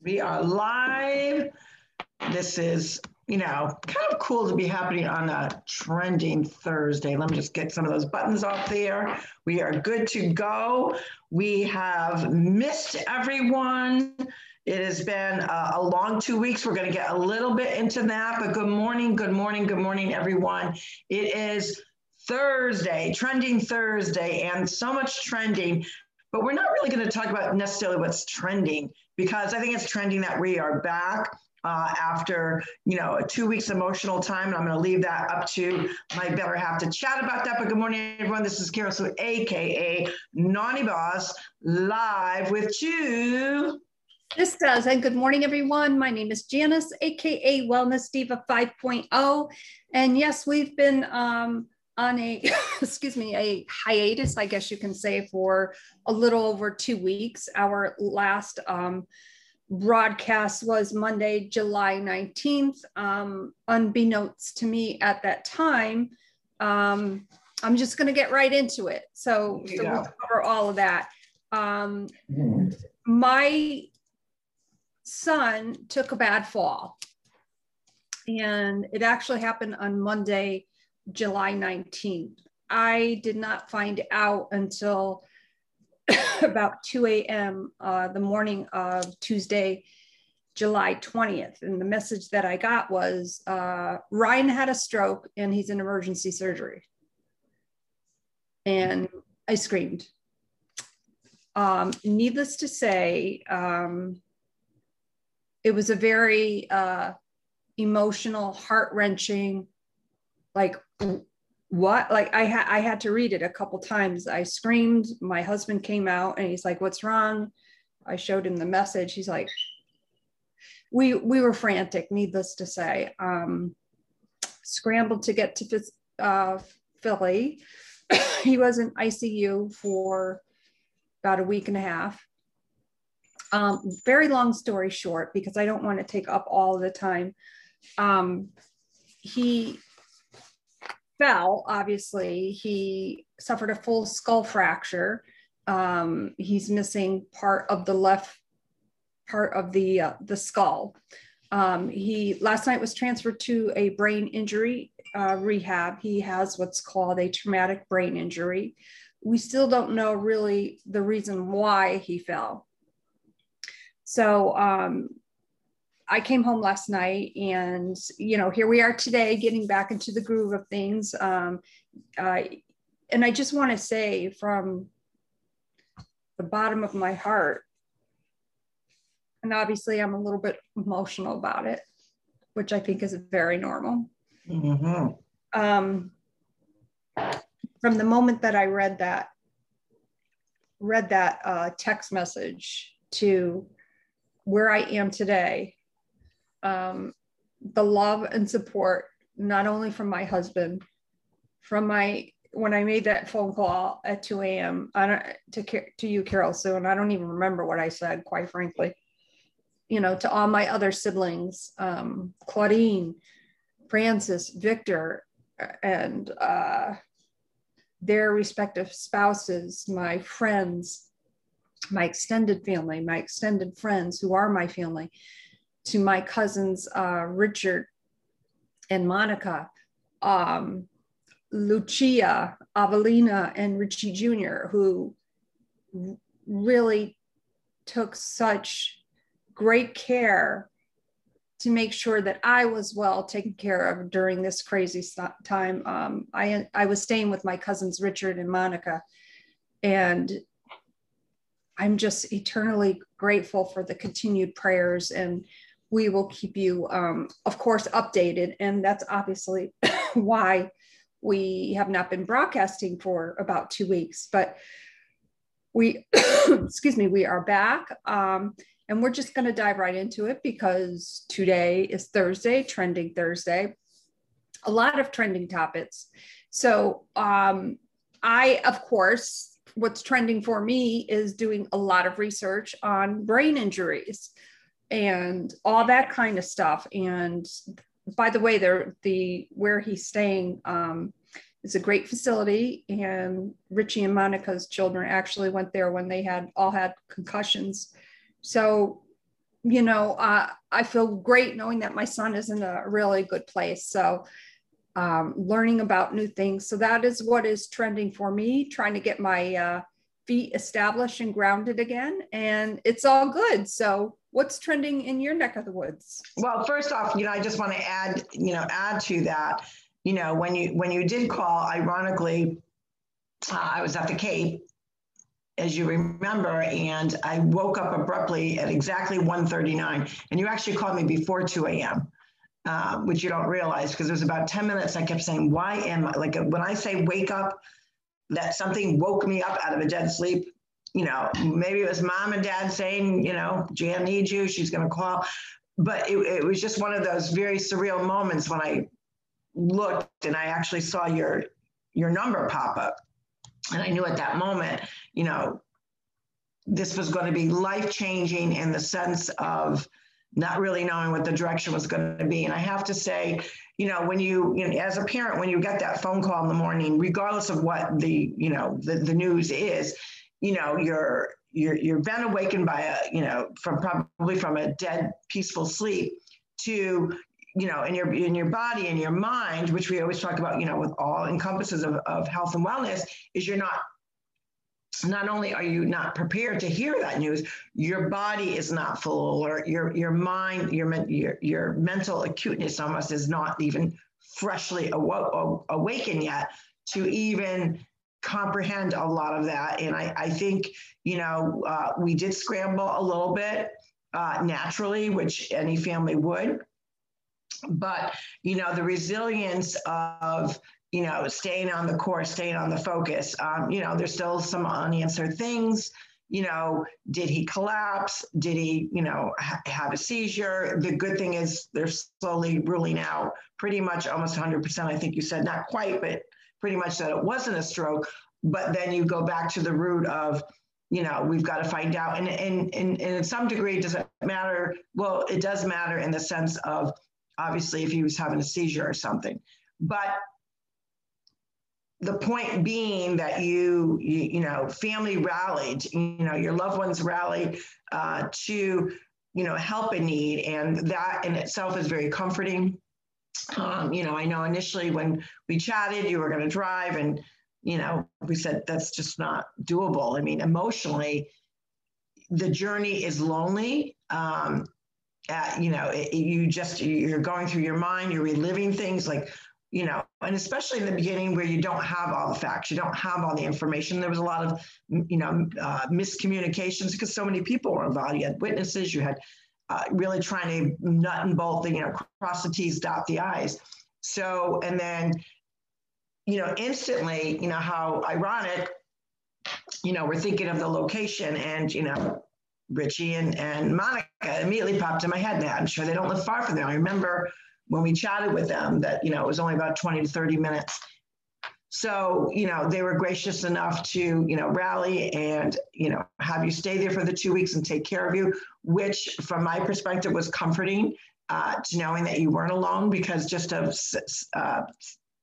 We are live. This is, you know, kind of cool to be happening on a trending Thursday. Let me just get some of those buttons off there. We are good to go. We have missed everyone. It has been a, a long two weeks. We're going to get a little bit into that, but good morning, good morning, good morning, everyone. It is Thursday, trending Thursday, and so much trending. But we're not really going to talk about necessarily what's trending because I think it's trending that we are back uh, after you know two weeks emotional time and i'm going to leave that up to my better half to chat about that. But good morning everyone. This is Carol Sue aka Naughty Boss live with you this does. And good morning everyone. My name is janice aka wellness diva 5.0 and yes we've been um, on a excuse me a hiatus i guess you can say for a little over two weeks. Our last um, broadcast was monday july 19th um, unbeknownst to me at that time um, i'm just going to get right into it. So, so we'll cover all of that. Um, mm-hmm. my son took a bad fall. And it actually happened on monday July 19th. I did not find out until about 2 a.m. Uh, the morning of Tuesday, July 20th. And the message that I got was uh, Ryan had a stroke and he's in emergency surgery. And I screamed. Um, needless to say, um, it was a very uh, emotional, heart wrenching, like what like i had i had to read it a couple times. I screamed my husband came out and he's like what's wrong? I showed him the message. He's like we we were frantic needless to say. Um scrambled to get to uh, philly. He was in icu for about a week and a half. Um, very long story short because i don't want to take up all the time. Um, he fell, obviously, he suffered a full skull fracture. Um, he's missing part of the left part of the uh, the skull. Um, he last night was transferred to a brain injury uh, rehab. He has what's called a traumatic brain injury. We still don't know really the reason why he fell. So um, I came home last night and, you know, here we are today getting back into the groove of things. Um, uh, and I just want to say from the bottom of my heart, and obviously I'm a little bit emotional about it, which I think is very normal. Mm-hmm. Um, from the moment that I read that, read that uh, text message to where I am today, um, the love and support, not only from my husband, from my when I made that phone call at 2 a.m. I don't to to you, Carol Sue, and I don't even remember what I said, quite frankly. You know, to all my other siblings, um, Claudine, Francis, Victor, and uh, their respective spouses, my friends, my extended family, my extended friends who are my family to my cousins, uh, Richard and Monica, um, Lucia, Avelina, and Richie Jr., who really took such great care to make sure that I was well taken care of during this crazy time. Um, I, I was staying with my cousins, Richard and Monica, and I'm just eternally grateful for the continued prayers and we will keep you, um, of course, updated. And that's obviously why we have not been broadcasting for about two weeks. But we, excuse me, we are back. Um, and we're just going to dive right into it because today is Thursday, trending Thursday. A lot of trending topics. So, um, I, of course, what's trending for me is doing a lot of research on brain injuries and all that kind of stuff. And by the way, there the where he's staying um, is a great facility, and Richie and Monica's children actually went there when they had all had concussions. So you know, uh, I feel great knowing that my son is in a really good place. So, um, learning about new things. So, that is what is trending for me, trying to get my uh, feet established and grounded again. And it's all good. So, what's trending in your neck of the woods? Well, first off, you know, I just want to add, you know, add to that, you know, when you when you did call, ironically, uh, I was at the Cape as you remember, and I woke up abruptly at exactly 1.39. And you actually called me before 2 a.m., uh, which you don't realize because it was about 10 minutes. I kept saying, why am I, like when I say wake up, that something woke me up out of a dead sleep. You know, maybe it was mom and dad saying, you know, Jan needs you, she's going to call. But it, it was just one of those very surreal moments when I looked and I actually saw your your number pop up and I knew at that moment, you know, this was going to be life changing in the sense of not really knowing what the direction was going to be. And I have to say, you know, when you, you know, as a parent, when you get that phone call in the morning, regardless of what the, you know, the, the news is, you know, you're, you're, you're been awakened by a, you know, from probably from a dead, peaceful sleep to, you know, in your in your body and your mind, which we always talk about, you know, with all encompasses of, of health and wellness, is you're not not only are you not prepared to hear that news, your body is not full alert. Your your mind, your your your mental acuteness almost is not even freshly awo- awakened yet to even comprehend a lot of that. And I, I think you know uh, we did scramble a little bit uh, naturally, which any family would. But you know the resilience of you know staying on the course staying on the focus um, you know there's still some unanswered things. You know did he collapse? Did he you know ha- have a seizure? The good thing is they're slowly ruling out pretty much almost 100% i think you said not quite but pretty much that it wasn't a stroke but then you go back to the root of you know we've got to find out and, and, and, and in some degree does it matter well it does matter in the sense of obviously if he was having a seizure or something. But the point being that you, you, you know, family rallied, you know, your loved ones rallied uh, to, you know, help a need. And that in itself is very comforting. Um, you know, I know initially when we chatted, you were going to drive and, you know, we said that's just not doable. I mean, emotionally, the journey is lonely. Um, you know, it, you just you're going through your mind, you're reliving things like, you know, and especially in the beginning where you don't have all the facts, you don't have all the information. There was a lot of, you know, uh, miscommunications because so many people were involved. You had witnesses, you had uh, really trying to nut and bolt the, you know, cross the T's, dot the I's. So, and then, you know, instantly, you know, how ironic, you know, we're thinking of the location and, you know, Richie and, and Monica immediately popped in my head. Now I'm sure they don't live far from there. I remember when we chatted with them that, you know, it was only about 20 to 30 minutes. So, you know, they were gracious enough to, you know, rally and, you know, have you stay there for the two weeks and take care of you, which from my perspective was comforting uh, to knowing that you weren't alone because just of uh,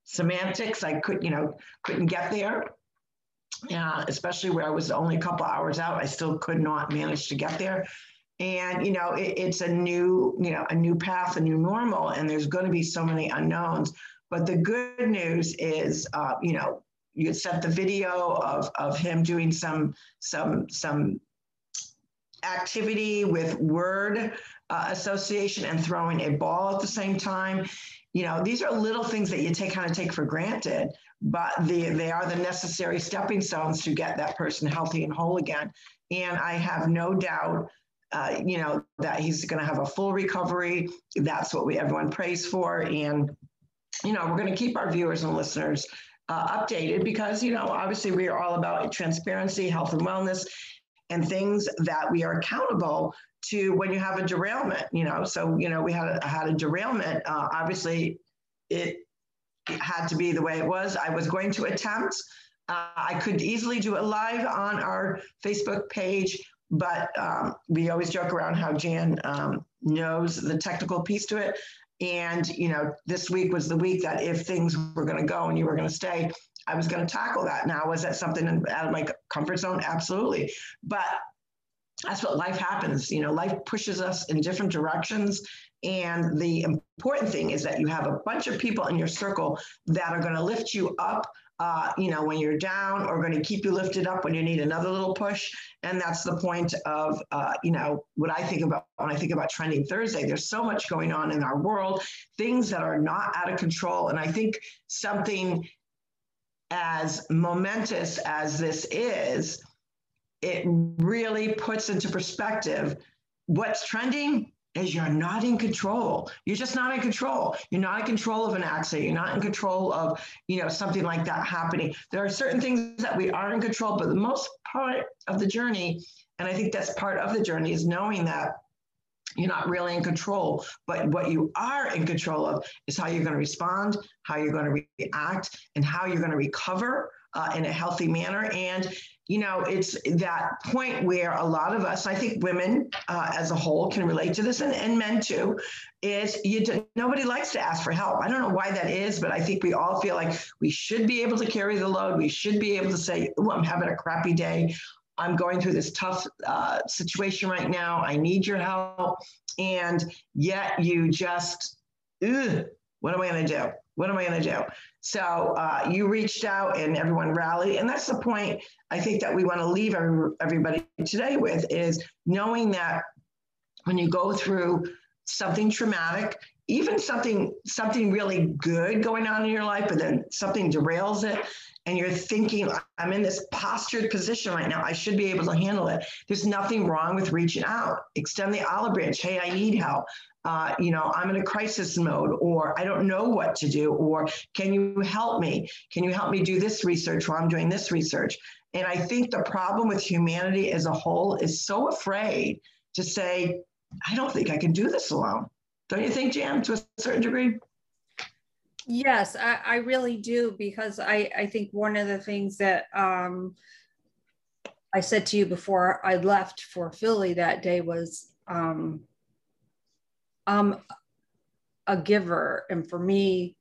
semantics, I could, you know, couldn't get there uh, especially where I was only a couple hours out. I still could not manage to get there. And you know, it, it's a new, you know, a new path, a new normal, and there's going to be so many unknowns. But the good news is, uh, you know, you sent the video of of him doing some some some activity with word uh, association and throwing a ball at the same time. You know, these are little things that you take kind of take for granted but the, they are the necessary stepping stones to get that person healthy and whole again. And I have no doubt, uh, you know, that he's going to have a full recovery. That's what we everyone prays for, and you know, we're going to keep our viewers and listeners uh, updated because you know, obviously, we are all about transparency, health and wellness, and things that we are accountable to when you have a derailment. You know, so you know, we had a, had a derailment. Uh, obviously, it had to be the way it was. I was going to attempt. Uh, I could easily do it live on our Facebook page, but um, we always joke around how Jan um, knows the technical piece to it. And, you know, this week was the week that if things were going to go and you were going to stay, I was going to tackle that. Now, was that something out of my comfort zone? Absolutely. But that's what life happens. You know, life pushes us in different directions. And the important thing is that you have a bunch of people in your circle that are going to lift you up uh, you know, when you're down or going to keep you lifted up when you need another little push. And that's the point of, uh, you know, what I think about when I think about Trending Thursday. There's so much going on in our world, things that are not out of control. And I think something as momentous as this is, it really puts into perspective what's trending is you're not in control. You're just not in control. You're not in control of an accident. You're not in control of, you know, something like that happening. There are certain things that we are in control, but the most part of the journey, and I think that's part of the journey, is knowing that you're not really in control. But what you are in control of is how you're going to respond, how you're going to react, and how you're going to recover uh, in a healthy manner. And you know, it's that point where a lot of us, I think women uh, as a whole can relate to this and, and men too, is you do, nobody likes to ask for help. I don't know why that is, but I think we all feel like we should be able to carry the load. We should be able to say, oh, I'm having a crappy day. I'm going through this tough uh, situation right now. I need your help. And yet you just, what am I going to do? What am I going to do? So uh, you reached out and everyone rallied. And that's the point I think that we want to leave everybody today with is knowing that when you go through something traumatic, even something something really good going on in your life, but then something derails it, and you're thinking, I'm in this postured position right now. I should be able to handle it. There's nothing wrong with reaching out. Extend the olive branch. Hey, I need help. Uh, you know, I'm in a crisis mode, or I don't know what to do, or can you help me? Can you help me do this research while I'm doing this research? And I think the problem with humanity as a whole is so afraid to say, I don't think I can do this alone. Don't you think, Jan, to a certain degree? Yes, I, I really do because I, I think one of the things that um, I said to you before I left for Philly that day was um, I'm a giver, and for me,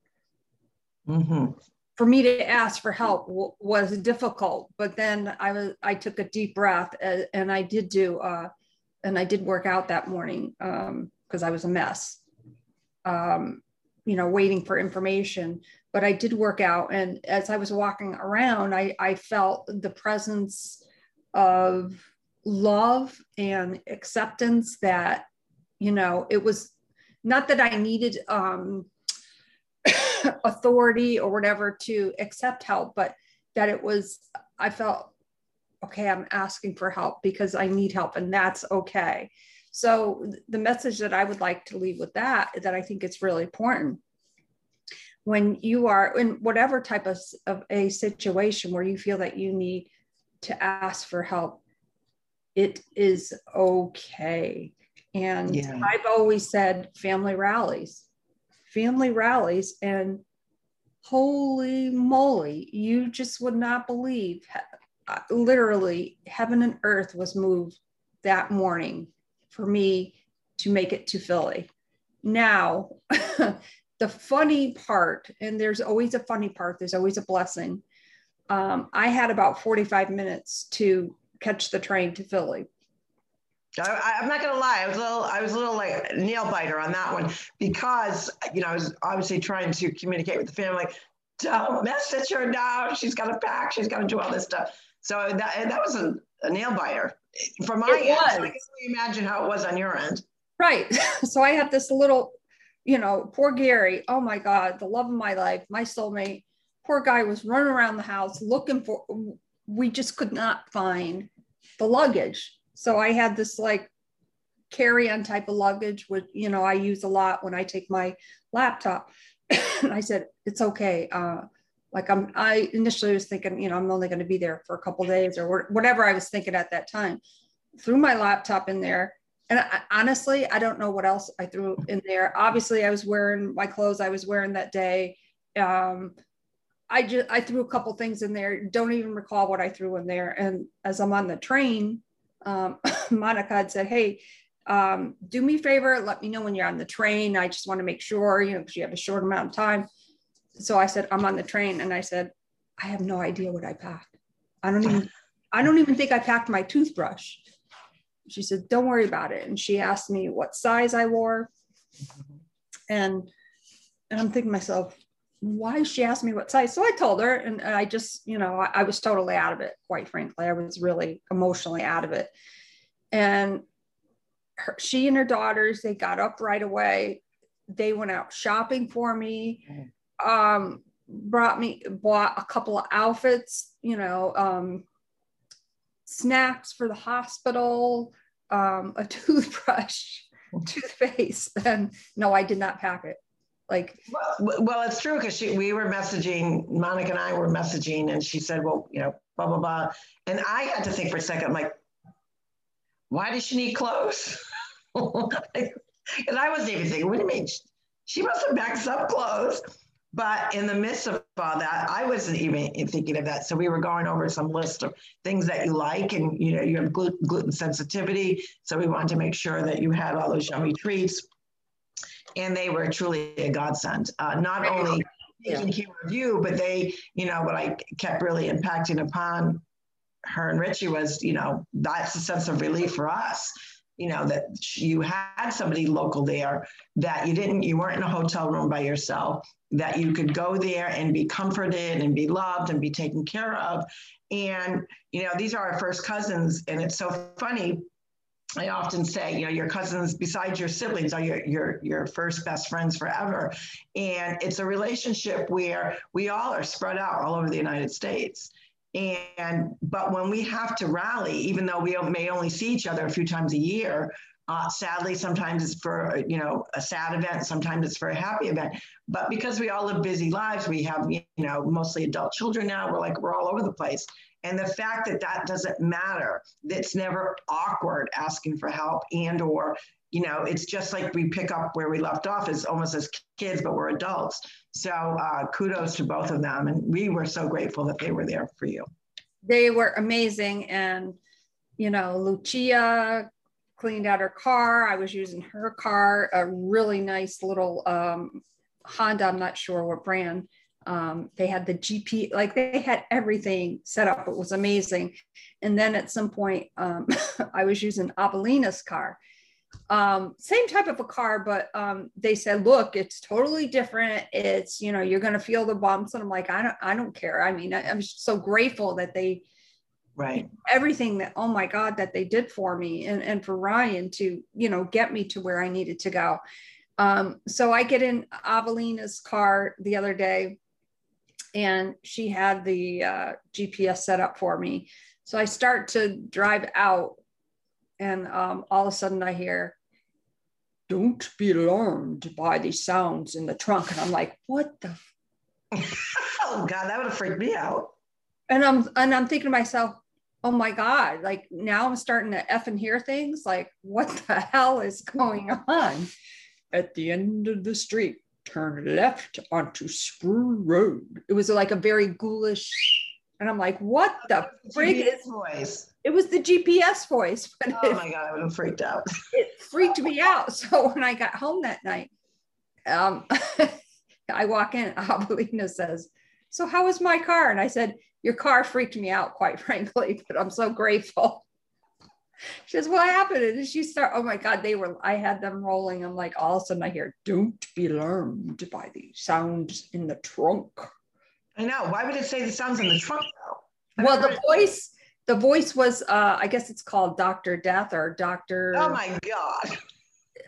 mm-hmm. for me to ask for help w- was difficult. But then I was I took a deep breath and, and I did do uh, and I did work out that morning because um, I was a mess. Um, you know, waiting for information. But I did work out. And as I was walking around, I, I felt the presence of love and acceptance that, you know, it was not that I needed um, authority or whatever to accept help, but that it was, I felt, okay, I'm asking for help because I need help and that's okay. So the message that I would like to leave with that, that I think it's really important when you are in whatever type of, of a situation where you feel that you need to ask for help, it is okay. And yeah. I've always said family rallies, family rallies, and holy moly, you just would not believe uh, literally heaven and earth was moved that morning for me to make it to Philly. Now, the funny part, and there's always a funny part, there's always a blessing. Um, I had about 45 minutes to catch the train to Philly. I, am not gonna lie. I was a little, I was a little like nail biter on that one because you know I was obviously trying to communicate with the family. Don't mess message her now. She's got to pack. She's got to do all this stuff. So that that was a, a nail biter from my it end. Was. So I can only imagine how it was on your end. Right. So I had this little, you know, poor Gary. Oh my God, the love of my life, my soulmate. Poor guy was running around the house looking for. We just could not find the luggage. So I had this like carry-on type of luggage, which you know I use a lot when I take my laptop. and I said, "It's okay." Uh, like I'm I initially was thinking, you know, I'm only going to be there for a couple days or whatever I was thinking at that time. Threw my laptop in there. And I, honestly, I don't know what else I threw in there. Obviously, I was wearing my clothes I was wearing that day. Um, I just I threw a couple things in there. Don't even recall what I threw in there. And as I'm on the train, um, Monica had said, "Hey, um, do me a favor. Let me know when you're on the train. I just want to make sure, you know, because you have a short amount of time." So I said, I'm on the train. And I said, I have no idea what I packed. I don't even, I don't even think I packed my toothbrush. she said, don't worry about it. And she asked me what size I wore. And and I'm thinking to myself, why she asked me what size? So I told her, and I just, you know, I, I was totally out of it, quite frankly. I was really emotionally out of it. And her, she and her daughters, they got up right away. They went out shopping for me. Mm. Um, brought me bought a couple of outfits you know um, snacks for the hospital um, a toothbrush toothpaste and no i did not pack it. Like well, well it's true because we were messaging monica and i were messaging and she said well you know blah blah blah. And i had to think for a second I'm like why does she need clothes? And i wasn't even thinking what do you mean? She must have backed some clothes but in the midst of all that, I wasn't even thinking of that. So we were going over some list of things that you like, and you know you have gluten sensitivity, so we wanted to make sure that you had all those yummy treats, and they were truly a godsend. Uh, not only taking care of you, but they, you know, what I kept really impacting upon her and Richie was, you know, that's a sense of relief for us you know that you had somebody local there that you didn't you weren't in a hotel room by yourself that you could go there and be comforted and be loved and be taken care of. And you know these are our first cousins and it's so funny. I often say, you know, your cousins, besides your siblings, are your your your first best friends forever, and it's a relationship where we all are spread out all over the United States. And but when we have to rally, even though we may only see each other a few times a year, uh, sadly, sometimes it's for you know a sad event, sometimes it's for a happy event. But because we all live busy lives, we have you know mostly adult children now. We're like we're all over the place, and the fact that that doesn't matter, that's never awkward asking for help and or you know it's just like we pick up where we left off as almost as kids, but we're adults. So uh, kudos to both of them, and we were so grateful that they were there for you. They were amazing, and you know Lucia cleaned out her car. I was using her car, a really nice little um, Honda. I'm not sure what brand. Um, they had the GP, like they had everything set up. It was amazing. And then at some point, um, I was using Avelina's car. Um, same type of a car, but um, they said, look, it's totally different. It's, you know, you're going to feel the bumps. And I'm like, I don't, I don't care. I mean, I, I'm so grateful that they right. everything that oh my god that they did for me and, and for ryan to you know get me to where i needed to go. Um, so i get in avelina's car the other day and she had the uh, gps set up for me. So i start to drive out and um, all of a sudden i hear don't be alarmed by these sounds in the trunk. And i'm like what the oh god that would have freaked me out. And i'm and i'm thinking to myself oh my God, like now I'm starting to F and hear things like, what the hell is going on? At the end of the street, turn left onto Spru Road. It was like a very ghoulish, and I'm like, what the frig is voice? It was the GPS voice. But oh it, my God, I would have freaked out. It freaked me out. So when I got home that night, um, I walk in, Avelina says, so how was my car? And I said, your car freaked me out, quite frankly, but I'm so grateful. She says, What happened? And she start, oh my God, they were, I had them rolling. I'm like, all of a sudden I hear, Don't be alarmed by the sounds in the trunk. I know. Why would it say the sounds in the trunk though? Well, the voice, the voice was, uh, I guess it's called Dr. Death or Dr. Oh my God.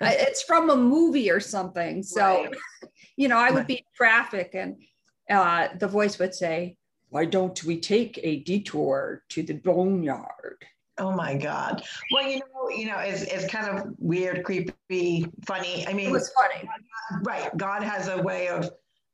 it's from a movie or something. So, right. you know, I would be in traffic and uh, the voice would say, why don't we take a detour to the boneyard? Oh my God. Well, you know, you know, it's, it's kind of weird, creepy, funny. I mean, it was funny. Right. God has a way of,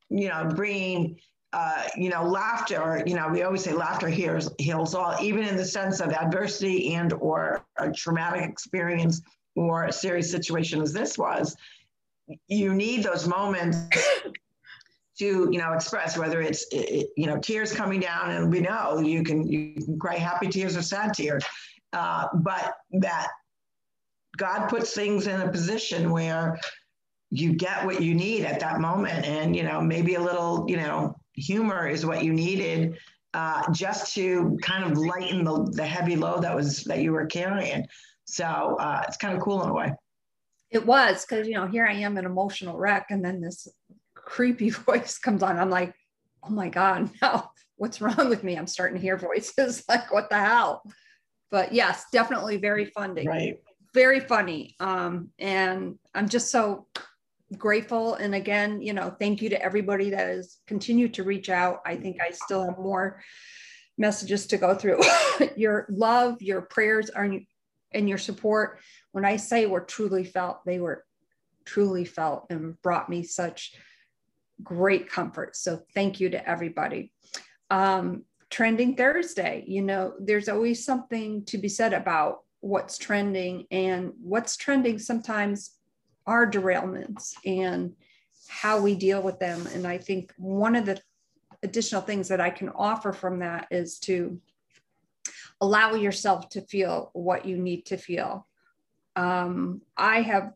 you know, bringing, uh, you know, laughter, you know, we always say laughter heals, heals all, even in the sense of adversity and or a traumatic experience or a serious situation as this was. You need those moments to you know express whether it's it, you know tears coming down and we know you can you can cry happy tears or sad tears uh, but that god puts things in a position where you get what you need at that moment and you know maybe a little you know humor is what you needed uh, just to kind of lighten the, the heavy load that was that you were carrying So uh, it's kind of cool in a way. It was because, you know, here I am an emotional wreck. And then this creepy voice comes on. I'm like, oh my God, now what's wrong with me? I'm starting to hear voices like, what the hell? But yes, definitely very funny. Right. Very funny. Um, and I'm just so grateful. And again, you know, thank you to everybody that has continued to reach out. I think I still have more messages to go through. your love, your prayers are and your support. When I say were truly felt, they were truly felt and brought me such great comfort. So thank you to everybody. Um, trending Thursday, you know, there's always something to be said about what's trending and what's trending sometimes are derailments and how we deal with them. And I think one of the additional things that I can offer from that is to allow yourself to feel what you need to feel. Um, I have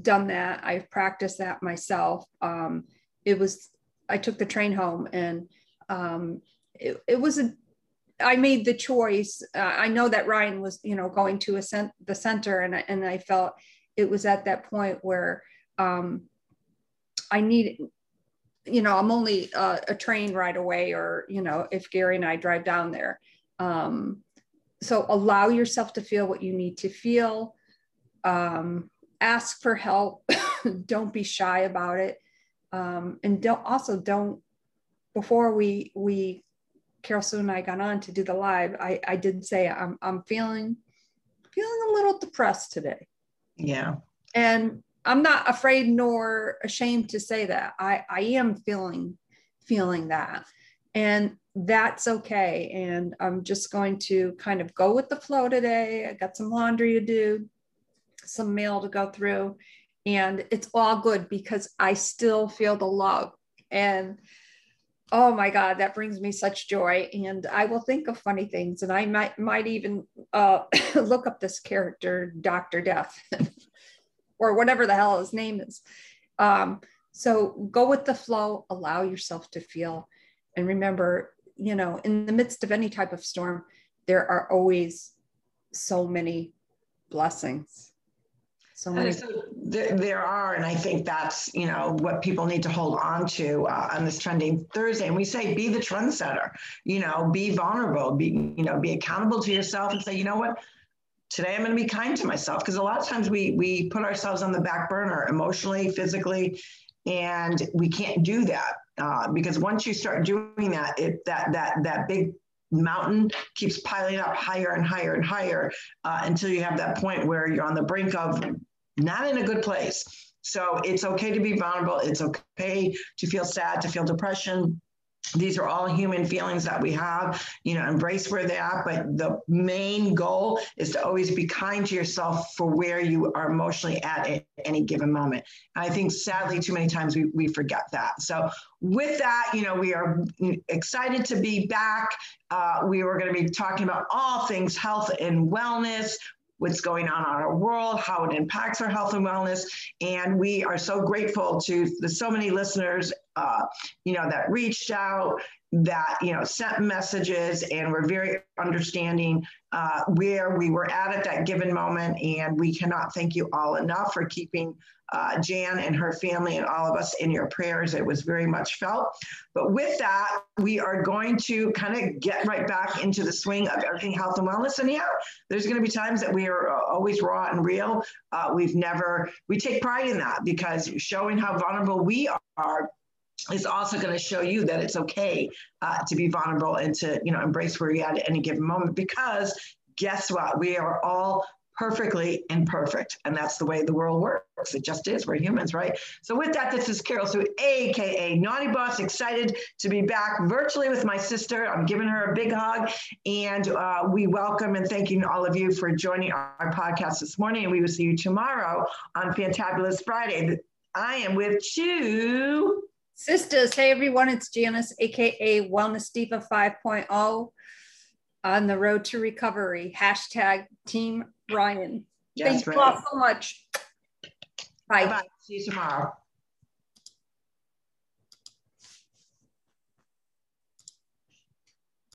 done that. I've practiced that myself. Um, it was, I took the train home and um, it, it was a, I made the choice. Uh, I know that Ryan was, you know, going to a cent- the center and I, and I felt it was at that point where um, I need, you know, I'm only uh, a train right away, or, you know, if Gary and I drive down there. Um, so allow yourself to feel what you need to feel. Um, ask for help. don't be shy about it. Um, and don't also don't, before we, we, Carol Sue and I got on to do the live, I, I did say I'm, I'm feeling, feeling a little depressed today. Yeah. And I'm not afraid nor ashamed to say that. I, I am feeling feeling that. And that's okay. And I'm just going to kind of go with the flow today. I got some laundry to do, some mail to go through, and it's all good because I still feel the love. And oh my God, that brings me such joy. And I will think of funny things. And I might might even uh, look up this character, Dr. Death. or whatever the hell his name is. Um, so go with the flow, allow yourself to feel. And remember, you know, in the midst of any type of storm, there are always so many blessings. So many. So there, there, are, and I think that's you know what people need to hold on to uh, on this trending Thursday. And we say, be the trendsetter. You know, be vulnerable. Be you know, be accountable to yourself, and say, you know what, today i'm going to be kind to myself because a lot of times we we put ourselves on the back burner emotionally physically and we can't do that uh, because once you start doing that it that that that big mountain keeps piling up higher and higher and higher uh, until you have that point where you're on the brink of not in a good place. So it's okay to be vulnerable. It's okay to feel sad to feel depression. These are all human feelings that we have. You know embrace where they are but the main goal is to always be kind to yourself for where you are emotionally at at any given moment. And i think sadly too many times we, we forget that. So with that you know we are excited to be back. Uh, we were going to be talking about all things health and wellness what's going on in our world, how it impacts our health and wellness. And we are so grateful to the so many listeners, uh, you know, that reached out, that you know sent messages, and we're very understanding uh, where we were at at that given moment. And we cannot thank you all enough for keeping uh, Jan and her family and all of us in your prayers. It was very much felt. But with that, we are going to kind of get right back into the swing of everything health and wellness. And yeah, there's going to be times that we are uh, always raw and real. Uh, we've never, we take pride in that because showing how vulnerable we are is also going to show you that it's okay uh, to be vulnerable and to you know embrace where you're at at any given moment because guess what we are all perfectly imperfect. And that's the way the world works. It just is. We're humans, right? So with that, this is Carol Sue, AKA Naughty Boss, excited to be back virtually with my sister. I'm giving her a big hug. And uh, we welcome and thanking all of you for joining our podcast this morning. And we will see you tomorrow on Fantabulous Friday. I am with two sisters. Hey everyone, it's Janice, aka Wellness Diva 5.0 on the road to recovery. Hashtag Team Ryan. Yes, Thanks right. so much. Bye. Bye. See you tomorrow.